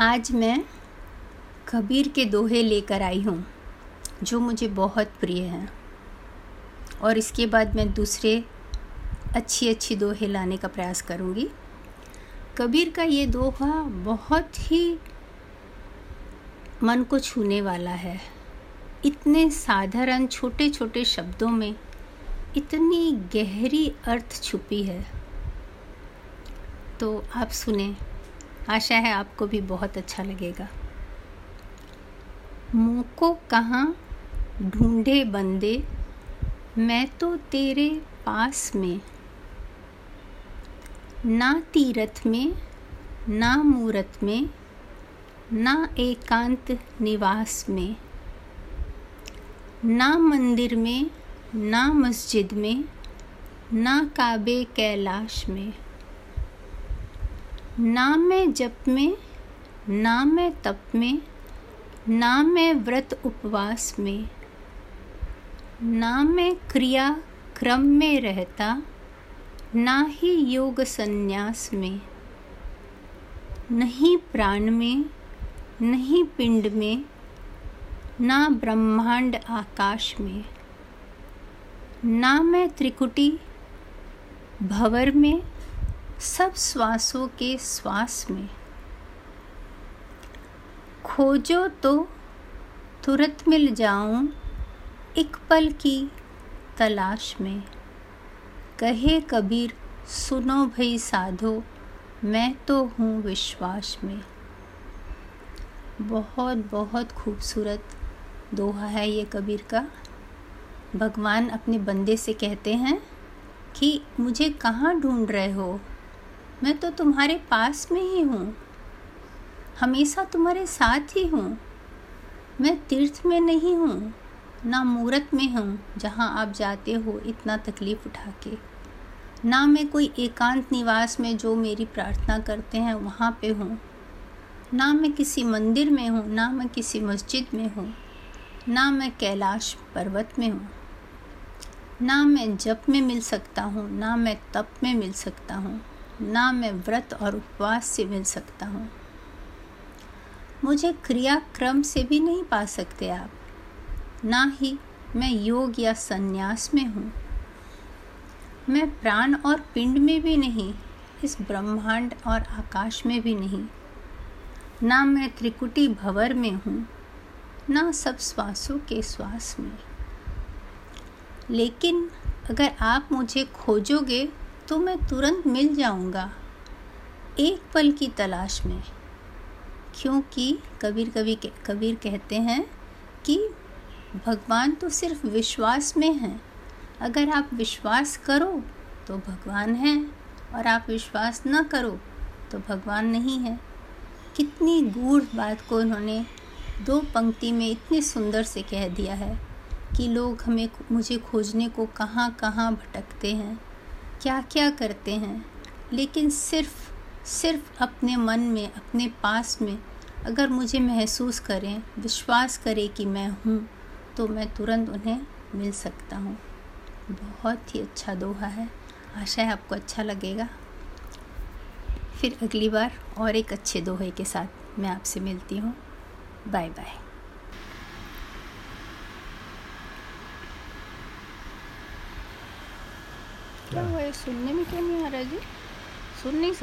आज मैं कबीर के दोहे लेकर आई हूँ, जो मुझे बहुत प्रिय हैं। और इसके बाद मैं दूसरे अच्छी अच्छी दोहे लाने का प्रयास करूँगी। कबीर का ये दोहा बहुत ही मन को छूने वाला है। इतने साधारण छोटे छोटे शब्दों में इतनी गहरी अर्थ छुपी है। तो आप सुने। आशा है आपको भी बहुत अच्छा लगेगा। मुँह को कहाँ ढूंढे बंदे, मैं तो तेरे पास में। ना तीरथ में, ना मूरत में, ना एकांत निवास में। ना मंदिर में, ना मस्जिद में, ना काबे कैलाश में। ना मैं जप में ना मैं तप में ना मैं व्रत उपवास में ना मैं क्रिया क्रम में रहता ना ही योग संन्यास में, नहीं प्राण में, नहीं पिंड में, ना ब्रह्मांड आकाश में ना मैं त्रिकुटी, भवर में सब श्वासों के श्वास में। खोजो तो तुरंत मिल जाऊँ एक पल की तलाश में। कहे कबीर, सुनो भई साधो, मैं तो हूँ विश्वास में। बहुत बहुत खूबसूरत दोहा है ये कबीर का। भगवान अपने बंदे से कहते हैं कि मुझे कहाँ ढूंढ रहे हो? मैं तो तुम्हारे पास में ही हूँ। हमेशा तुम्हारे साथ ही हूँ। मैं तीर्थ में नहीं हूँ, ना मूर्त में हूँ, जहाँ आप जाते हो इतना तकलीफ़ उठा के ना मैं कोई एकांत निवास में जो मेरी प्रार्थना करते हैं वहाँ पे हूँ। ना मैं किसी मंदिर में हूँ, ना मैं किसी मस्जिद में हूँ, ना मैं कैलाश पर्वत में हूँ। ना मैं जप में मिल सकता हूँ, ना मैं तप में मिल सकता हूँ। ना मैं व्रत और उपवास से मिल सकता हूँ। मुझे क्रिया क्रम से भी नहीं पा सकते आप। ना ही मैं योग या संन्यास में हूँ। मैं प्राण और पिंड में भी नहीं, इस ब्रह्मांड और आकाश में भी नहीं। ना मैं त्रिकुटी भवर में हूँ, ना सब श्वासों के श्वास में। लेकिन अगर आप मुझे खोजोगे तो मैं तुरंत मिल जाऊँगा, एक पल की तलाश में। क्योंकि कबीर कभी कबीर कहते हैं कि भगवान तो सिर्फ़ विश्वास में हैं। अगर आप विश्वास करो तो भगवान हैं और आप विश्वास न करो तो भगवान नहीं है। कितनी गूढ़ बात को उन्होंने दो पंक्ति में इतने सुंदर से कह दिया है कि लोग हमें मुझे खोजने को कहाँ कहाँ भटकते हैं। क्या क्या करते हैं, लेकिन सिर्फ़ सिर्फ़ अपने मन में, अपने पास में अगर मुझे महसूस करें, विश्वास करें कि मैं हूँ तो मैं तुरंत उन्हें मिल सकता हूँ। बहुत ही अच्छा दोहा है। आशा है आपको अच्छा लगेगा। फिर अगली बार और एक अच्छे दोहे के साथ मैं आपसे मिलती हूँ। बाय बाय क्या सुनने में क्यों नहीं आ रहा जी? सुन नहीं